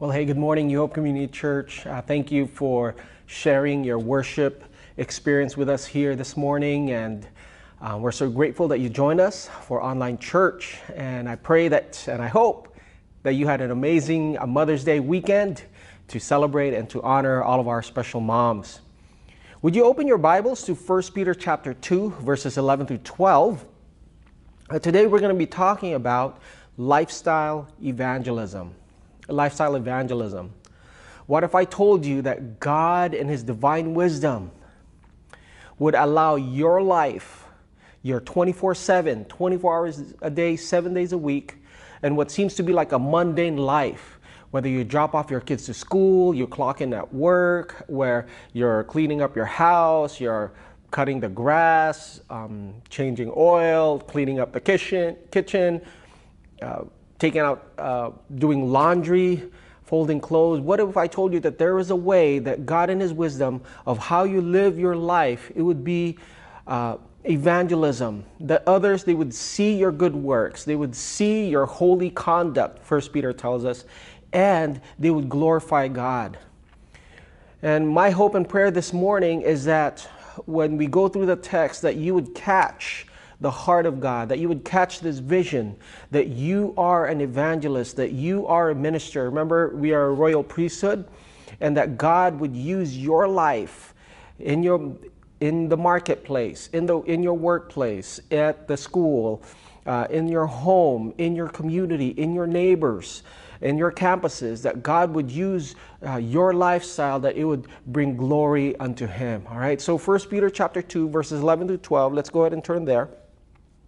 Well, hey, good morning, New Hope Community Church. Uh, thank you for sharing your worship experience with us here this morning. And uh, we're so grateful that you joined us for online church. And I pray that, and I hope that you had an amazing uh, Mother's Day weekend to celebrate and to honor all of our special moms. Would you open your Bibles to 1 Peter chapter 2, verses 11 through 12? Uh, today we're going to be talking about lifestyle evangelism lifestyle evangelism. What if I told you that God, in His divine wisdom, would allow your life, your 24 7, 24 hours a day, seven days a week, and what seems to be like a mundane life, whether you drop off your kids to school, you clock in at work, where you're cleaning up your house, you're cutting the grass, um, changing oil, cleaning up the kitchen, kitchen uh, taking out, uh, doing laundry, folding clothes. What if I told you that there is a way that God, in His wisdom of how you live your life, it would be uh, evangelism. That others they would see your good works, they would see your holy conduct. First Peter tells us, and they would glorify God. And my hope and prayer this morning is that when we go through the text, that you would catch the heart of God, that you would catch this vision that you are an evangelist, that you are a minister. Remember, we are a royal priesthood, and that God would use your life in your in the marketplace, in the in your workplace, at the school, uh, in your home, in your community, in your neighbors, in your campuses, that God would use uh, your lifestyle, that it would bring glory unto Him. All right. So, First Peter chapter two, verses eleven to twelve. Let's go ahead and turn there.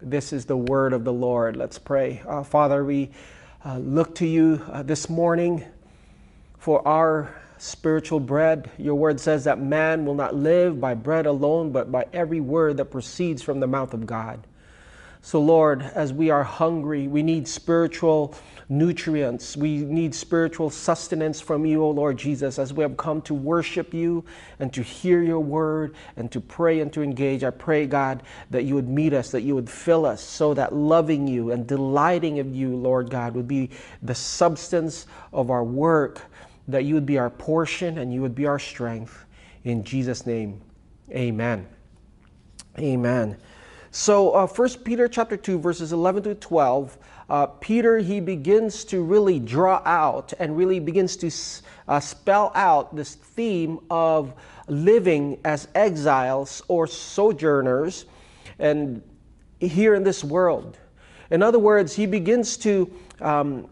This is the word of the Lord. Let's pray. Uh, Father, we uh, look to you uh, this morning for our spiritual bread. Your word says that man will not live by bread alone, but by every word that proceeds from the mouth of God. So, Lord, as we are hungry, we need spiritual nutrients. We need spiritual sustenance from you, O Lord Jesus, as we have come to worship you and to hear your word and to pray and to engage. I pray, God, that you would meet us, that you would fill us, so that loving you and delighting in you, Lord God, would be the substance of our work, that you would be our portion and you would be our strength. In Jesus' name, amen. Amen. So, uh, 1 Peter chapter 2, verses 11 to 12, uh, Peter, he begins to really draw out and really begins to uh, spell out this theme of living as exiles or sojourners and here in this world. In other words, he begins to um,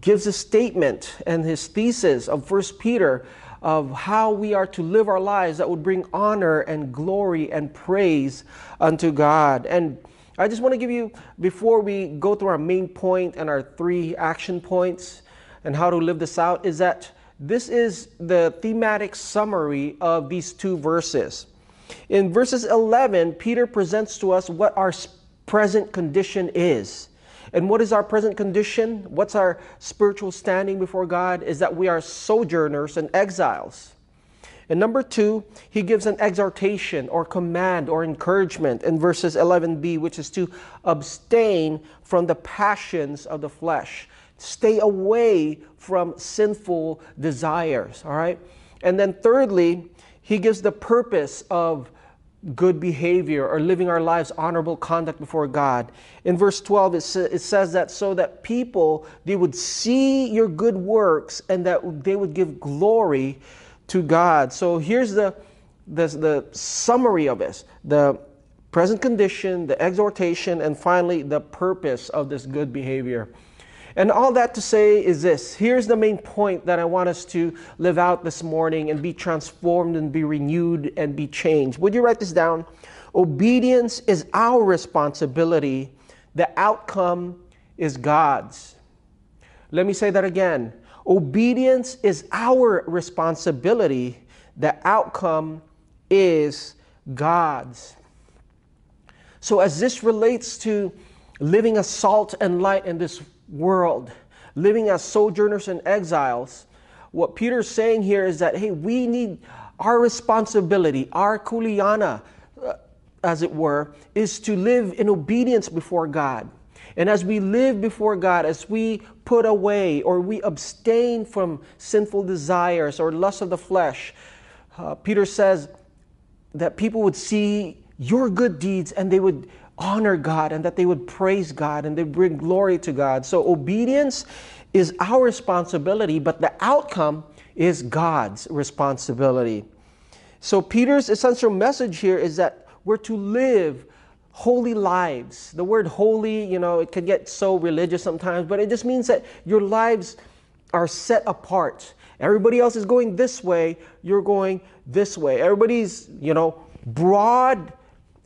gives a statement and his thesis of First Peter of how we are to live our lives that would bring honor and glory and praise unto God. And I just want to give you, before we go through our main point and our three action points and how to live this out, is that this is the thematic summary of these two verses. In verses 11, Peter presents to us what our present condition is. And what is our present condition? What's our spiritual standing before God? Is that we are sojourners and exiles. And number two, he gives an exhortation or command or encouragement in verses 11b, which is to abstain from the passions of the flesh. Stay away from sinful desires, all right? And then thirdly, he gives the purpose of good behavior or living our lives honorable conduct before God. In verse 12 it, sa- it says that so that people they would see your good works and that they would give glory to God. So here's the the, the summary of this. The present condition, the exhortation and finally the purpose of this good behavior. And all that to say is this here's the main point that I want us to live out this morning and be transformed and be renewed and be changed. Would you write this down? Obedience is our responsibility, the outcome is God's. Let me say that again. Obedience is our responsibility, the outcome is God's. So, as this relates to living as salt and light in this world, living as sojourners and exiles, what Peter's saying here is that, hey, we need our responsibility, our kuleana, uh, as it were, is to live in obedience before God. And as we live before God, as we put away or we abstain from sinful desires or lust of the flesh, uh, Peter says that people would see your good deeds and they would honor God and that they would praise God and they bring glory to God. So obedience is our responsibility, but the outcome is God's responsibility. So Peter's essential message here is that we're to live holy lives. The word holy, you know, it can get so religious sometimes, but it just means that your lives are set apart. Everybody else is going this way, you're going this way. Everybody's, you know, broad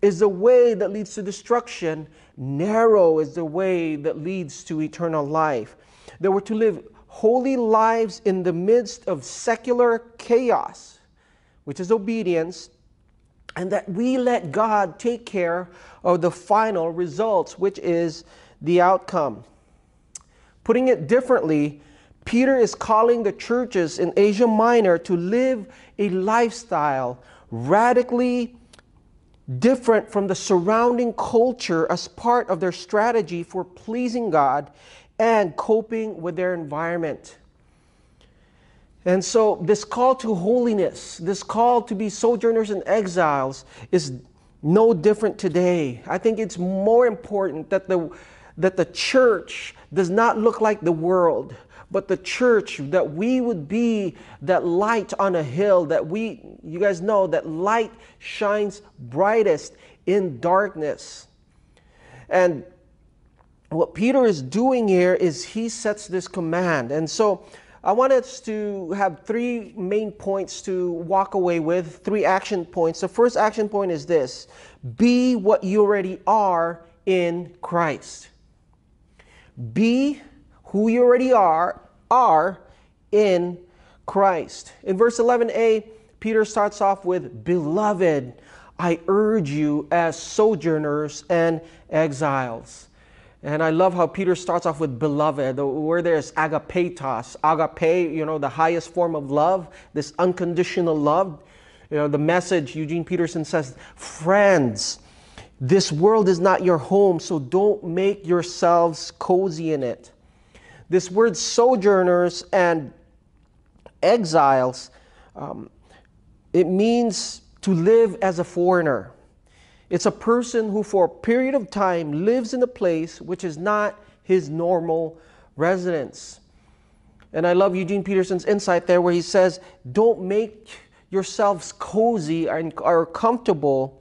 is the way that leads to destruction, narrow is the way that leads to eternal life. That we're to live holy lives in the midst of secular chaos, which is obedience, and that we let God take care of the final results, which is the outcome. Putting it differently, Peter is calling the churches in Asia Minor to live a lifestyle radically different from the surrounding culture as part of their strategy for pleasing God and coping with their environment. And so, this call to holiness, this call to be sojourners and exiles, is no different today. I think it's more important that the, that the church does not look like the world, but the church, that we would be that light on a hill, that we, you guys know, that light shines brightest in darkness. And what Peter is doing here is he sets this command. And so I want us to have three main points to walk away with, three action points. The first action point is this be what you already are in Christ. Be who you already are, are in Christ. In verse 11a, Peter starts off with, Beloved, I urge you as sojourners and exiles. And I love how Peter starts off with beloved. The word there is agapetos. Agape, you know, the highest form of love, this unconditional love. You know, the message, Eugene Peterson says, friends, this world is not your home, so don't make yourselves cozy in it. This word sojourners and exiles, um, it means to live as a foreigner. It's a person who, for a period of time, lives in a place which is not his normal residence. And I love Eugene Peterson's insight there where he says, Don't make yourselves cozy and are comfortable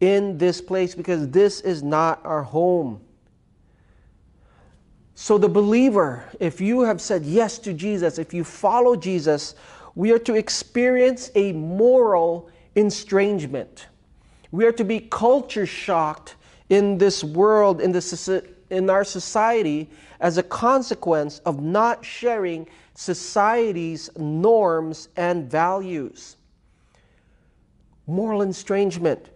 in this place because this is not our home. So, the believer, if you have said yes to Jesus, if you follow Jesus, we are to experience a moral estrangement. We are to be culture shocked in this world, in, this, in our society, as a consequence of not sharing society's norms and values. Moral estrangement.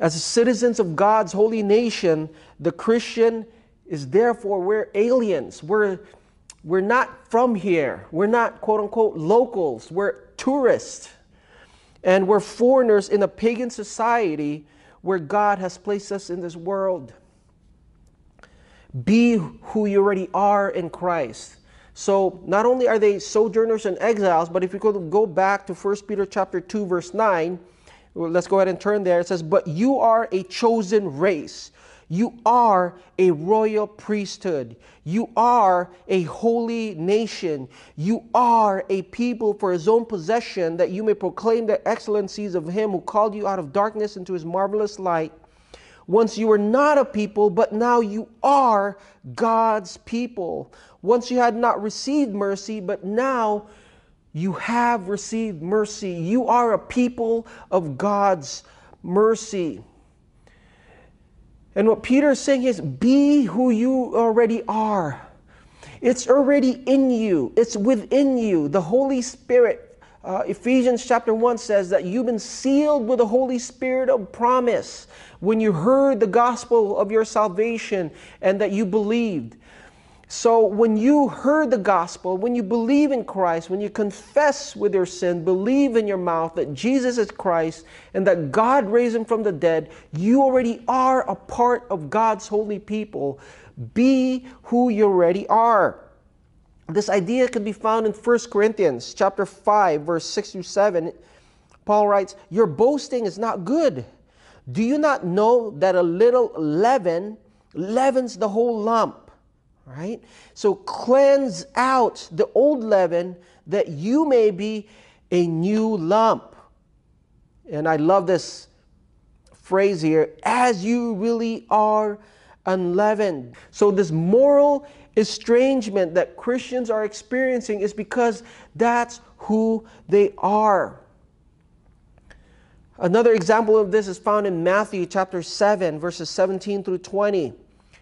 As citizens of God's holy nation, the Christian is therefore, we're aliens. We're, we're not from here. We're not, quote unquote, locals. We're tourists. And we're foreigners in a pagan society where God has placed us in this world. Be who you already are in Christ. So not only are they sojourners and exiles, but if you could go back to 1 Peter chapter 2, verse 9, let's go ahead and turn there. It says, But you are a chosen race you are a royal priesthood. You are a holy nation. You are a people for his own possession, that you may proclaim the excellencies of him who called you out of darkness into his marvelous light. Once you were not a people, but now you are God's people. Once you had not received mercy, but now you have received mercy. You are a people of God's mercy. And what Peter is saying is be who you already are. It's already in you, it's within you. The Holy Spirit uh, Ephesians chapter 1 says that you've been sealed with the Holy Spirit of promise when you heard the gospel of your salvation and that you believed. So, when you heard the gospel, when you believe in Christ, when you confess with your sin, believe in your mouth that Jesus is Christ and that God raised him from the dead, you already are a part of God's holy people. Be who you already are. This idea can be found in 1 Corinthians chapter 5 verse 6 through 7. Paul writes, "Your boasting is not good. Do you not know that a little leaven leavens the whole lump?" Right? So cleanse out the old leaven that you may be a new lump. And I love this phrase here as you really are unleavened. So, this moral estrangement that Christians are experiencing is because that's who they are. Another example of this is found in Matthew chapter 7, verses 17 through 20.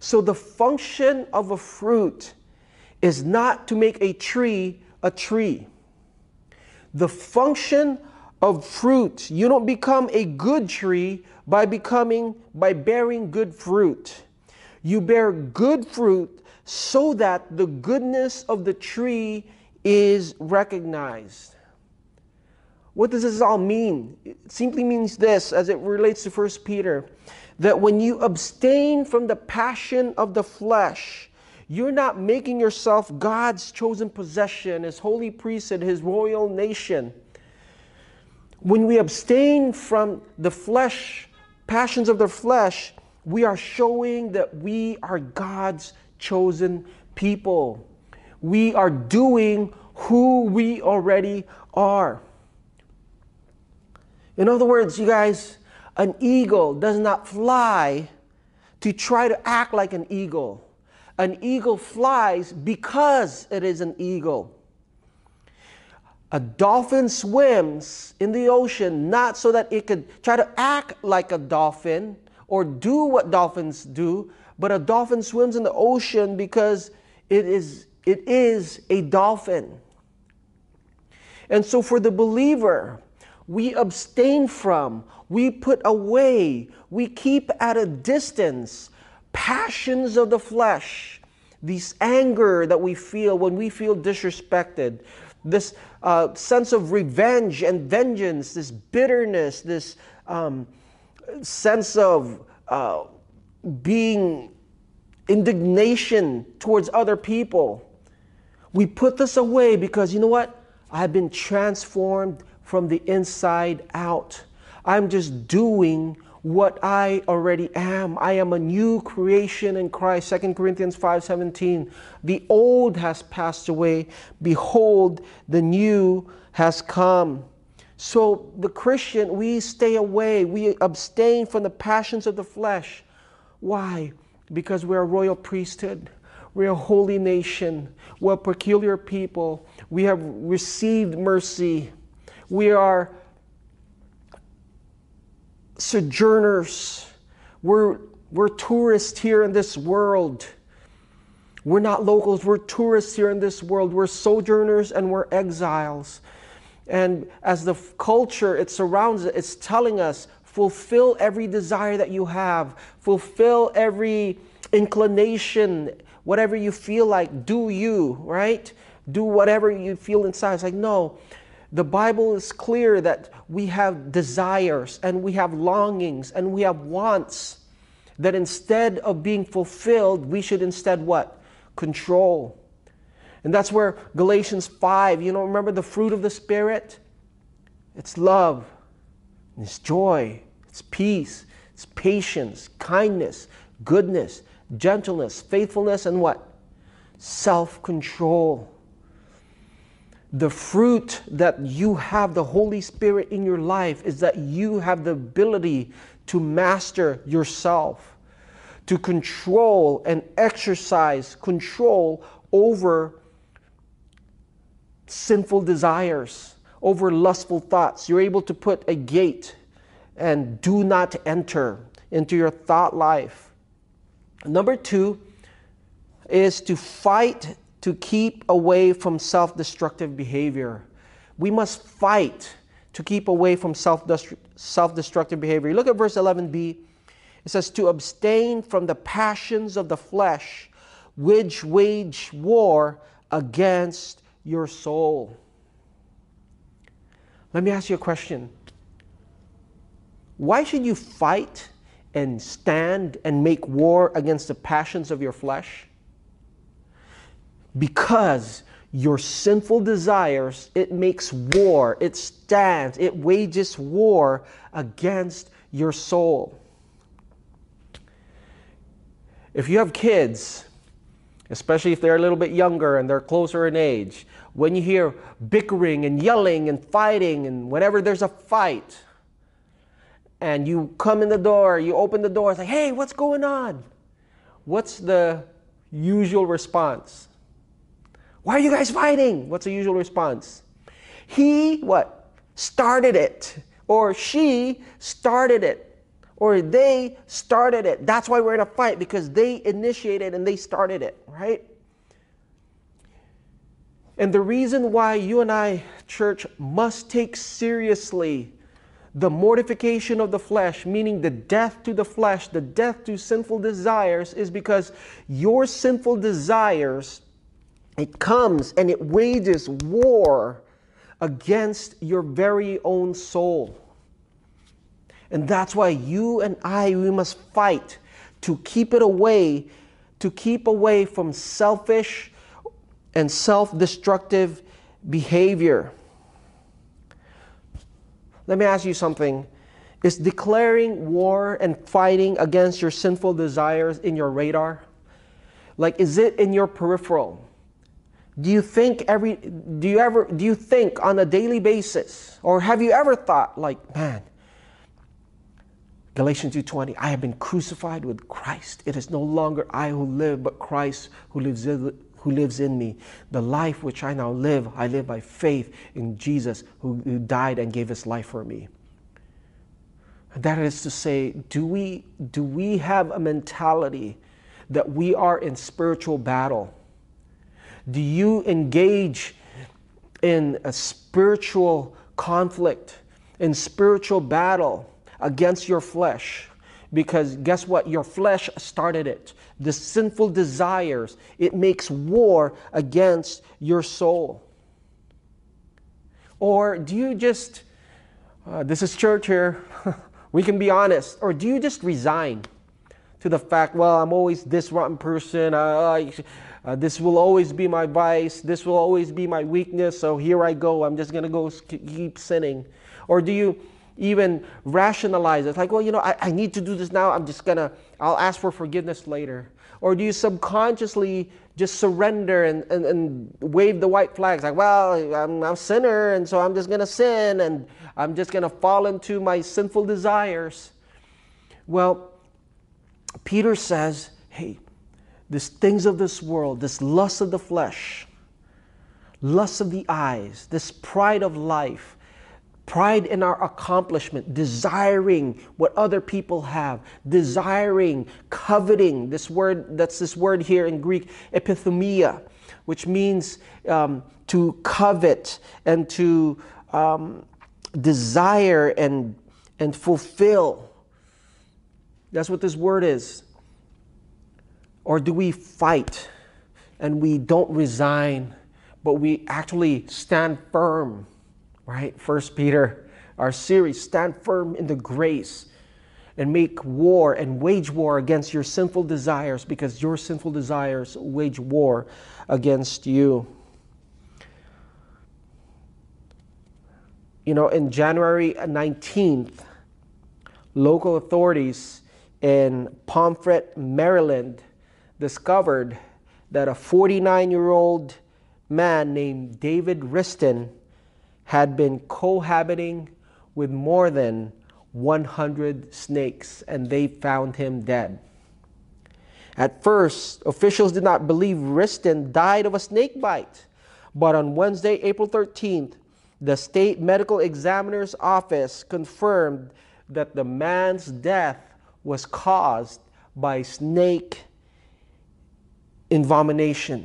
So the function of a fruit is not to make a tree a tree. The function of fruit, you don't become a good tree by becoming by bearing good fruit. You bear good fruit so that the goodness of the tree is recognized. What does this all mean? It simply means this as it relates to 1 Peter that when you abstain from the passion of the flesh, you're not making yourself God's chosen possession, his holy priesthood, his royal nation. When we abstain from the flesh, passions of the flesh, we are showing that we are God's chosen people. We are doing who we already are. In other words, you guys, an eagle does not fly to try to act like an eagle. An eagle flies because it is an eagle. A dolphin swims in the ocean not so that it could try to act like a dolphin or do what dolphins do, but a dolphin swims in the ocean because it is, it is a dolphin. And so, for the believer, we abstain from, we put away, we keep at a distance passions of the flesh, this anger that we feel when we feel disrespected, this uh, sense of revenge and vengeance, this bitterness, this um, sense of uh, being indignation towards other people. We put this away because you know what? I've been transformed from the inside out. I'm just doing what I already am. I am a new creation in Christ. 2 Corinthians 5:17. The old has passed away, behold the new has come. So the Christian, we stay away, we abstain from the passions of the flesh. Why? Because we're a royal priesthood. We're a holy nation. We're a peculiar people. We have received mercy. We are sojourners. We're, we're tourists here in this world. We're not locals, we're tourists here in this world. We're sojourners and we're exiles. And as the culture, it surrounds it, it's telling us fulfill every desire that you have, fulfill every inclination, whatever you feel like, do you, right? Do whatever you feel inside. It's like, no, the Bible is clear that we have desires and we have longings and we have wants that instead of being fulfilled, we should instead what? Control. And that's where Galatians 5, you know, remember the fruit of the Spirit? It's love, it's joy, it's peace, it's patience, kindness, goodness, gentleness, faithfulness, and what? Self control. The fruit that you have the Holy Spirit in your life is that you have the ability to master yourself, to control and exercise control over sinful desires, over lustful thoughts. You're able to put a gate and do not enter into your thought life. Number two is to fight to keep away from self destructive behavior. We must fight to keep away from self destructive behavior. Look at verse 11b. It says, To abstain from the passions of the flesh, which wage war against your soul. Let me ask you a question. Why should you fight and stand and make war against the passions of your flesh? Because your sinful desires, it makes war, it stands, it wages war against your soul. If you have kids, especially if they're a little bit younger and they're closer in age, when you hear bickering and yelling and fighting, and whenever there's a fight, and you come in the door, you open the door, it's like, hey, what's going on? What's the usual response? Why are you guys fighting? What's the usual response? He, what? Started it. Or she started it. Or they started it. That's why we're in a fight because they initiated and they started it, right? And the reason why you and I, church, must take seriously the mortification of the flesh, meaning the death to the flesh, the death to sinful desires, is because your sinful desires, it comes and it wages war against your very own soul. And that's why you and I, we must fight to keep it away, to keep away from selfish and self destructive behavior. Let me ask you something. Is declaring war and fighting against your sinful desires in your radar? Like, is it in your peripheral? Do you think every, do you ever, do you think on a daily basis, or have you ever thought, like, man, Galatians 2:20, I have been crucified with Christ. It is no longer I who live, but Christ who lives in, who lives in me. The life which I now live, I live by faith in Jesus who, who died and gave his life for me. That is to say, do we, do we have a mentality that we are in spiritual battle? Do you engage in a spiritual conflict, in spiritual battle against your flesh? Because guess what? Your flesh started it the sinful desires. It makes war against your soul. Or do you just, uh, this is church here, we can be honest, or do you just resign to the fact, well, I'm always this rotten person, uh, this will always be my vice, this will always be my weakness, so here I go, I'm just gonna go keep sinning? Or do you, even rationalize it. Like, well, you know, I, I need to do this now. I'm just gonna, I'll ask for forgiveness later. Or do you subconsciously just surrender and, and, and wave the white flags? Like, well, I'm, I'm a sinner, and so I'm just gonna sin and I'm just gonna fall into my sinful desires. Well, Peter says, hey, these things of this world, this lust of the flesh, lust of the eyes, this pride of life, pride in our accomplishment, desiring what other people have, desiring, coveting. This word, that's this word here in Greek, epithumia, which means um, to covet and to um, desire and, and fulfill. That's what this word is. Or do we fight and we don't resign, but we actually stand firm? right? First Peter, our series, stand firm in the grace and make war and wage war against your sinful desires because your sinful desires wage war against you. You know, in January 19th, local authorities in Pomfret, Maryland discovered that a 49 year old man named David Riston had been cohabiting with more than 100 snakes and they found him dead. At first, officials did not believe Riston died of a snake bite. But on Wednesday, April 13th, the state medical examiner's office confirmed that the man's death was caused by snake envenomation.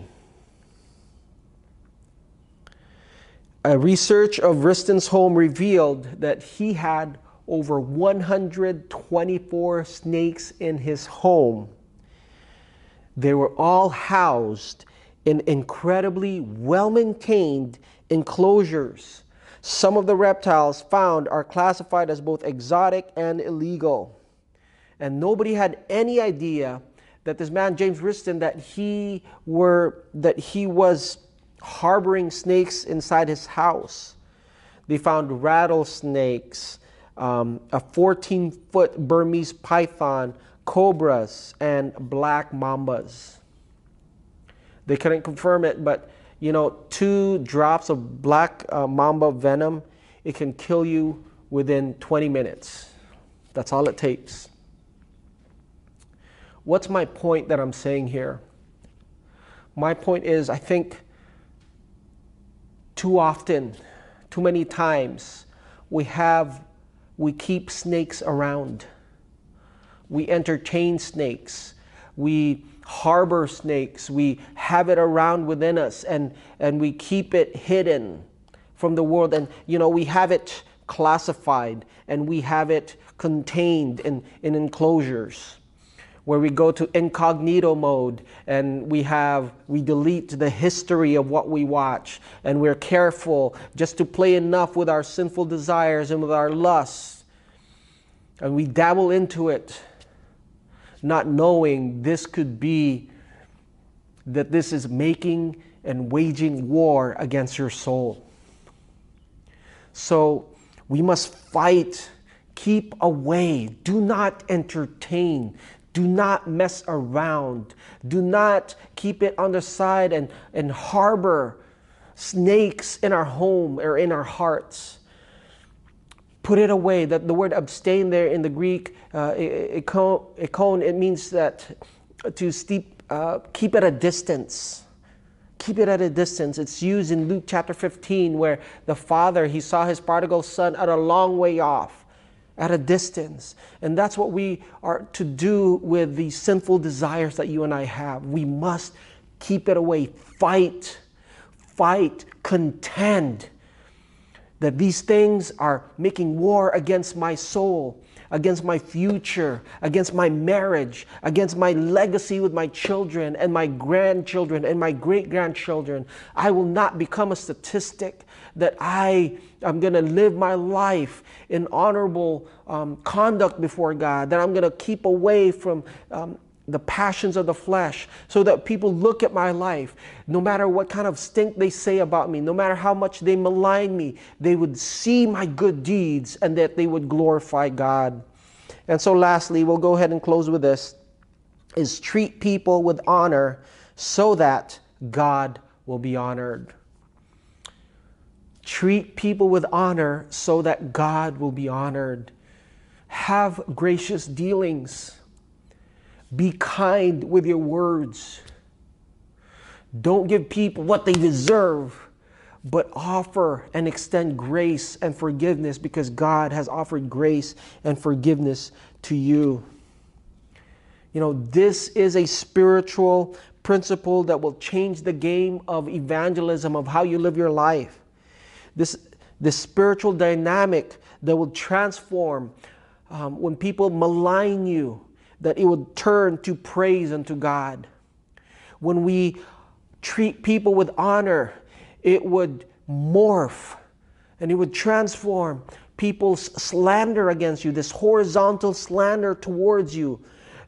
A research of Riston's home revealed that he had over 124 snakes in his home. They were all housed in incredibly well maintained enclosures. Some of the reptiles found are classified as both exotic and illegal. And nobody had any idea that this man James Riston that he were that he was harboring snakes inside his house. They found rattlesnakes, um, a 14 foot Burmese python, cobras, and black mambas. They couldn't confirm it, but you know, two drops of black uh, mamba venom, it can kill you within 20 minutes. That's all it takes. What's my point that I'm saying here? My point is, I think too often, too many times, we have, we keep snakes around. We entertain snakes. We harbor snakes. We have it around within us and, and we keep it hidden from the world. And, you know, we have it classified and we have it contained in, in enclosures where we go to incognito mode and we have we delete the history of what we watch. And we're careful just to play enough with our sinful desires and with our lusts. And we dabble into it not knowing this could be that this is making and waging war against your soul. So we must fight. Keep away. Do not entertain do not mess around. Do not keep it on the side and, and harbor snakes in our home or in our hearts. Put it away. That the word abstain there in the Greek, uh, ikon, it means that to steep, uh, keep at a distance. Keep it at a distance. It's used in Luke chapter 15 where the father, he saw his prodigal son at a long way off at a distance. And that's what we are to do with the sinful desires that you and I have. We must keep it away, fight, fight, contend that these things are making war against my soul, against my future, against my marriage, against my legacy with my children and my grandchildren and my great grandchildren. I will not become a statistic that I am going to live my life in honorable um, conduct before God, that I'm going to keep away from um, the passions of the flesh so that people look at my life. No matter what kind of stink they say about me no matter how much they malign me they would see my good deeds and that they would glorify god. And so lastly we'll go ahead and close with this is treat people with honor so that god will be honored treat people with honor so that god will be honored have gracious dealings be kind with your words. Don't give people what they deserve, but offer and extend grace and forgiveness because God has offered grace and forgiveness to you. You know, this is a spiritual principle that will change the game of evangelism, of how you live your life. This, this spiritual dynamic that will transform um, when people malign you, that it would turn to praise unto God. When we treat people with honor, it would morph and it would transform people's slander against you, this horizontal slander towards you.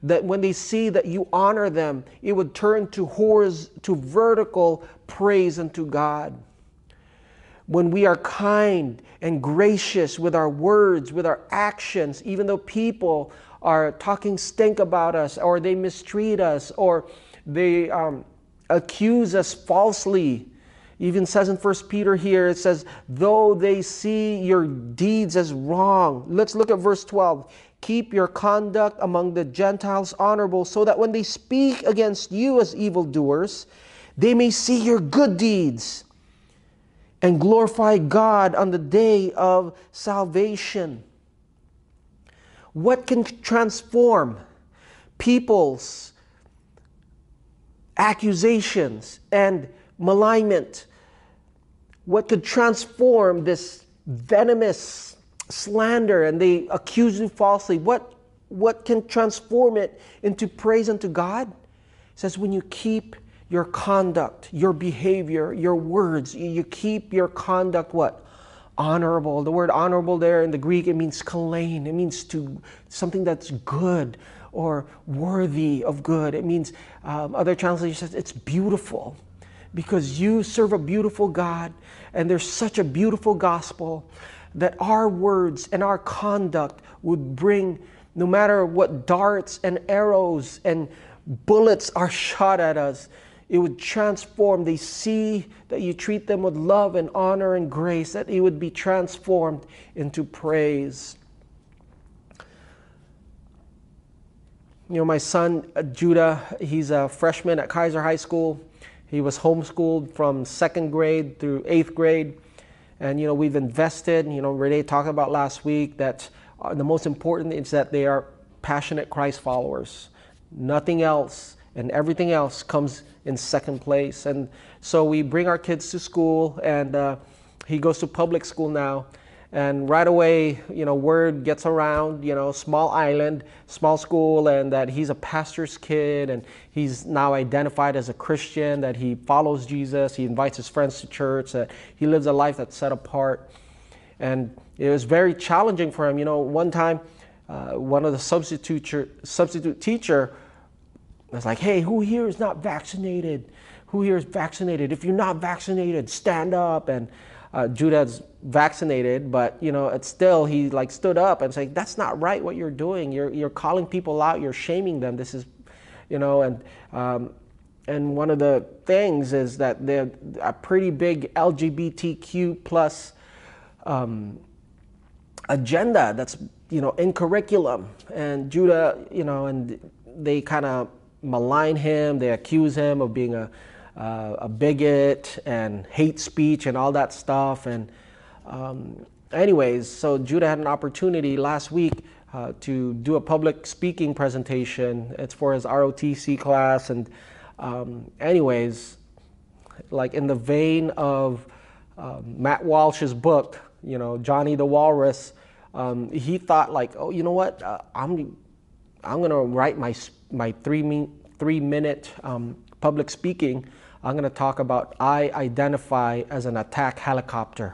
That when they see that you honor them, it would turn to horiz- to vertical praise unto God. When we are kind and gracious with our words, with our actions, even though people are talking stink about us, or they mistreat us, or they um, accuse us falsely, even says in First Peter here, it says, though they see your deeds as wrong. Let's look at verse 12. Keep your conduct among the Gentiles honorable, so that when they speak against you as evildoers, they may see your good deeds and glorify God on the day of salvation. What can transform people's accusations and malignment? What could transform this venomous slander and they accuse you falsely? What, what can transform it into praise unto God? It says, when you keep your conduct, your behavior, your words, you keep your conduct what? Honorable. The word honorable there in the Greek, it means kalein. It means to something that's good or worthy of good. It means, um, other translations, it's beautiful because you serve a beautiful God and there's such a beautiful gospel that our words and our conduct would bring, no matter what darts and arrows and bullets are shot at us, it would transform. They see that you treat them with love and honor and grace, that it would be transformed into praise. You know, my son uh, Judah, he's a freshman at Kaiser High School. He was homeschooled from second grade through eighth grade. And, you know, we've invested, you know, Renee talked about last week that uh, the most important is that they are passionate Christ followers. Nothing else and everything else comes in second place. And so we bring our kids to school, and uh, he goes to public school now. And right away, you know, word gets around, you know, small island, small school, and that he's a pastor's kid, and he's now identified as a Christian, that he follows Jesus, he invites his friends to church, that he lives a life that's set apart. And it was very challenging for him. You know, one time, uh, one of the substitute, substitute teacher was like, hey, who here is not vaccinated? Who here is vaccinated? If you're not vaccinated, stand up. And uh, Judah's vaccinated, but you know, it's still he like stood up and said, "That's not right. What you're doing. You're you're calling people out. You're shaming them. This is, you know." And um, and one of the things is that they're a pretty big LGBTQ plus um, agenda that's you know in curriculum. And Judah, you know, and they kind of malign him. They accuse him of being a uh, a bigot and hate speech and all that stuff. And um, anyways, so Judah had an opportunity last week uh, to do a public speaking presentation. It's for his ROTC class. And um, anyways, like in the vein of um, Matt Walsh's book, you know, Johnny the Walrus, um, he thought like, oh, you know what? Uh, I'm, I'm gonna write my my three three minute um, public speaking I'm going to talk about I identify as an attack helicopter.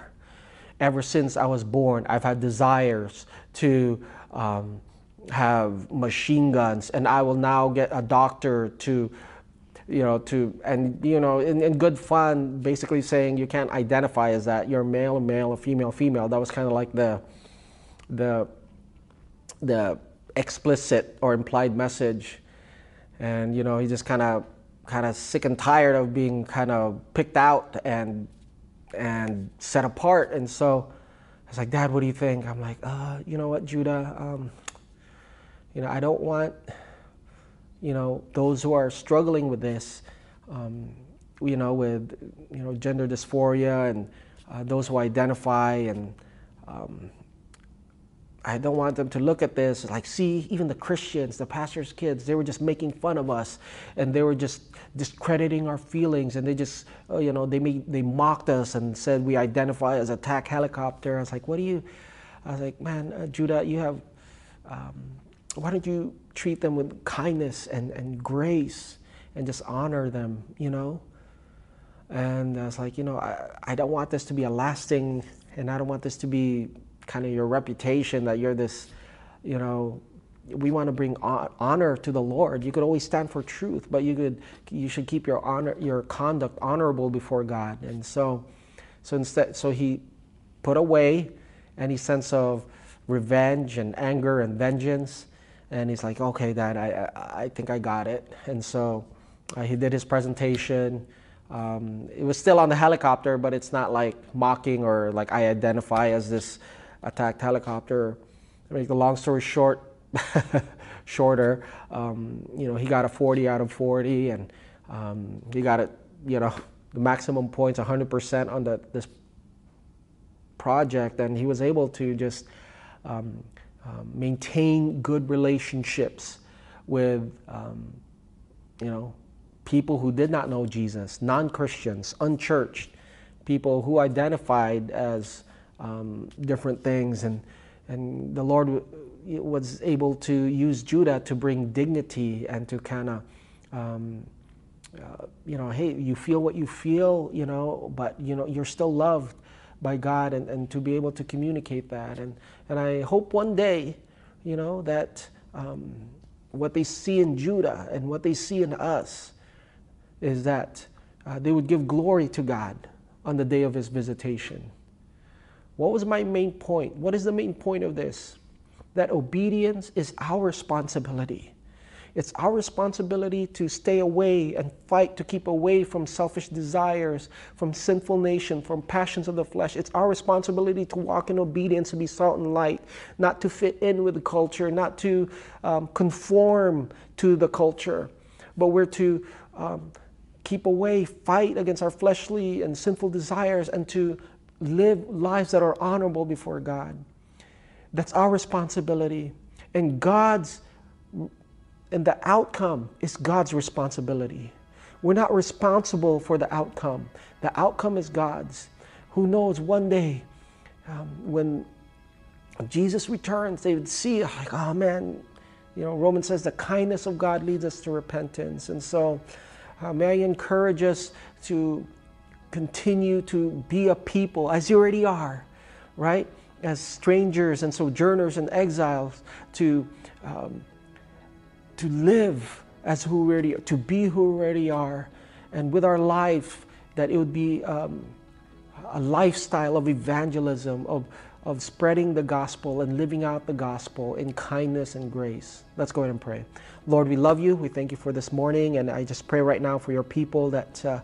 Ever since I was born, I've had desires to um, have machine guns, and I will now get a doctor to, you know, to, and, you know, in, in good fun, basically saying you can't identify as that. You're male, male, or female, female. That was kind of like the, the, the explicit or implied message. And, you know, he just kind of kind of sick and tired of being kind of picked out and and set apart. And so I was like, Dad, what do you think? I'm like, uh, you know what, Judah, um, you know, I don't want, you know, those who are struggling with this, um, you know, with, you know, gender dysphoria and uh, those who identify and um, I don't want them to look at this like, see, even the Christians, the pastor's kids, they were just making fun of us and they were just discrediting our feelings and they just, uh, you know, they, made, they mocked us and said we identify as attack helicopter. I was like, what do you, I was like, man, uh, Judah, you have, um, why don't you treat them with kindness and, and grace and just honor them, you know? And I was like, you know, I, I don't want this to be a lasting, and I don't want this to be kind of your reputation that you're this, you know, we want to bring honor to the Lord. You could always stand for truth, but you could you should keep your honor your conduct honorable before God. And so so instead so he put away any sense of revenge and anger and vengeance and he's like, "Okay, dad, I I, think I got it." And so uh, he did his presentation. Um, it was still on the helicopter, but it's not like mocking or like I identify as this attacked helicopter. To make the long story short, shorter, um, you know, he got a 40 out of 40, and um, he got it, you know, the maximum points, 100% on the this project, and he was able to just um, um, maintain good relationships with, um, you know, people who did not know Jesus, non-Christians, unchurched, people who identified as um, different things, and and the Lord was able to use Judah to bring dignity and to kind of. Um, uh, you know, hey, you feel what you feel, you know, but you know, you're still loved by God and, and to be able to communicate that. And, and I hope one day, you know, that um, what they see in Judah and what they see in us is that uh, they would give glory to God on the day of his visitation. What was my main point? What is the main point of this? That obedience is our responsibility. It's our responsibility to stay away and fight to keep away from selfish desires, from sinful nation, from passions of the flesh. It's our responsibility to walk in obedience, to be salt and light, not to fit in with the culture, not to um, conform to the culture, but we're to um, keep away, fight against our fleshly and sinful desires, and to live lives that are honorable before God. That's our responsibility. And God's and the outcome is God's responsibility. We're not responsible for the outcome. The outcome is God's. Who knows one day um, when Jesus returns, they would see, like, oh man, you know, Romans says the kindness of God leads us to repentance. And so, uh, may I encourage us to continue to be a people as you already are, right? As strangers and sojourners and exiles, to um, to live as who we already are, to be who we already are, and with our life, that it would be um, a lifestyle of evangelism, of, of spreading the gospel and living out the gospel in kindness and grace. Let's go ahead and pray. Lord, we love you. We thank you for this morning, and I just pray right now for your people that uh,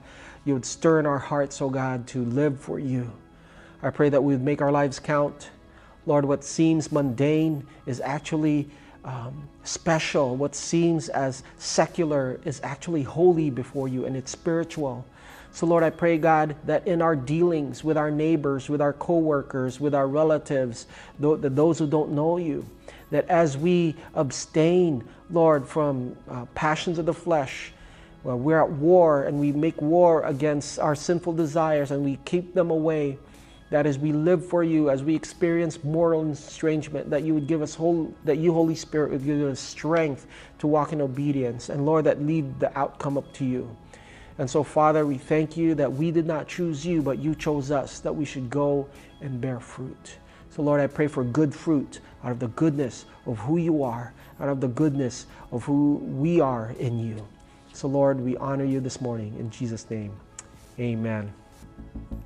you would stir in our hearts, oh God, to live for you. I pray that we would make our lives count. Lord, what seems mundane is actually um, special, what seems as secular is actually holy before you and it's spiritual. So, Lord, I pray, God, that in our dealings with our neighbors, with our coworkers, with our relatives, those who don't know you, that as we abstain, Lord, from uh, passions of the flesh, well, we're at war and we make war against our sinful desires and we keep them away that as we live for you, as we experience moral estrangement, that you would give us whole, that you, Holy Spirit, would give us strength to walk in obedience. And Lord, that lead the outcome up to you. And so, Father, we thank you that we did not choose you, but you chose us, that we should go and bear fruit. So, Lord, I pray for good fruit out of the goodness of who you are, out of the goodness of who we are in you. So, Lord, we honor you this morning. In Jesus' name, amen.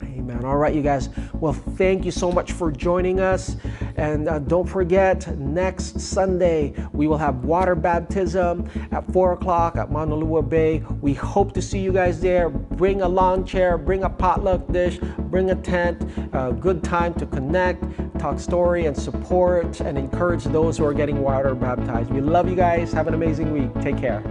Amen. All right, you guys. Well, thank you so much for joining us. And uh, don't forget, next Sunday, we will have water baptism at 4 o'clock at Maunalua Bay. We hope to see you guys there. Bring a lawn chair, bring a potluck dish, bring a tent. Good time to connect, talk story, and support and encourage those who are getting water baptized. We love you guys. Have an amazing week. Take care.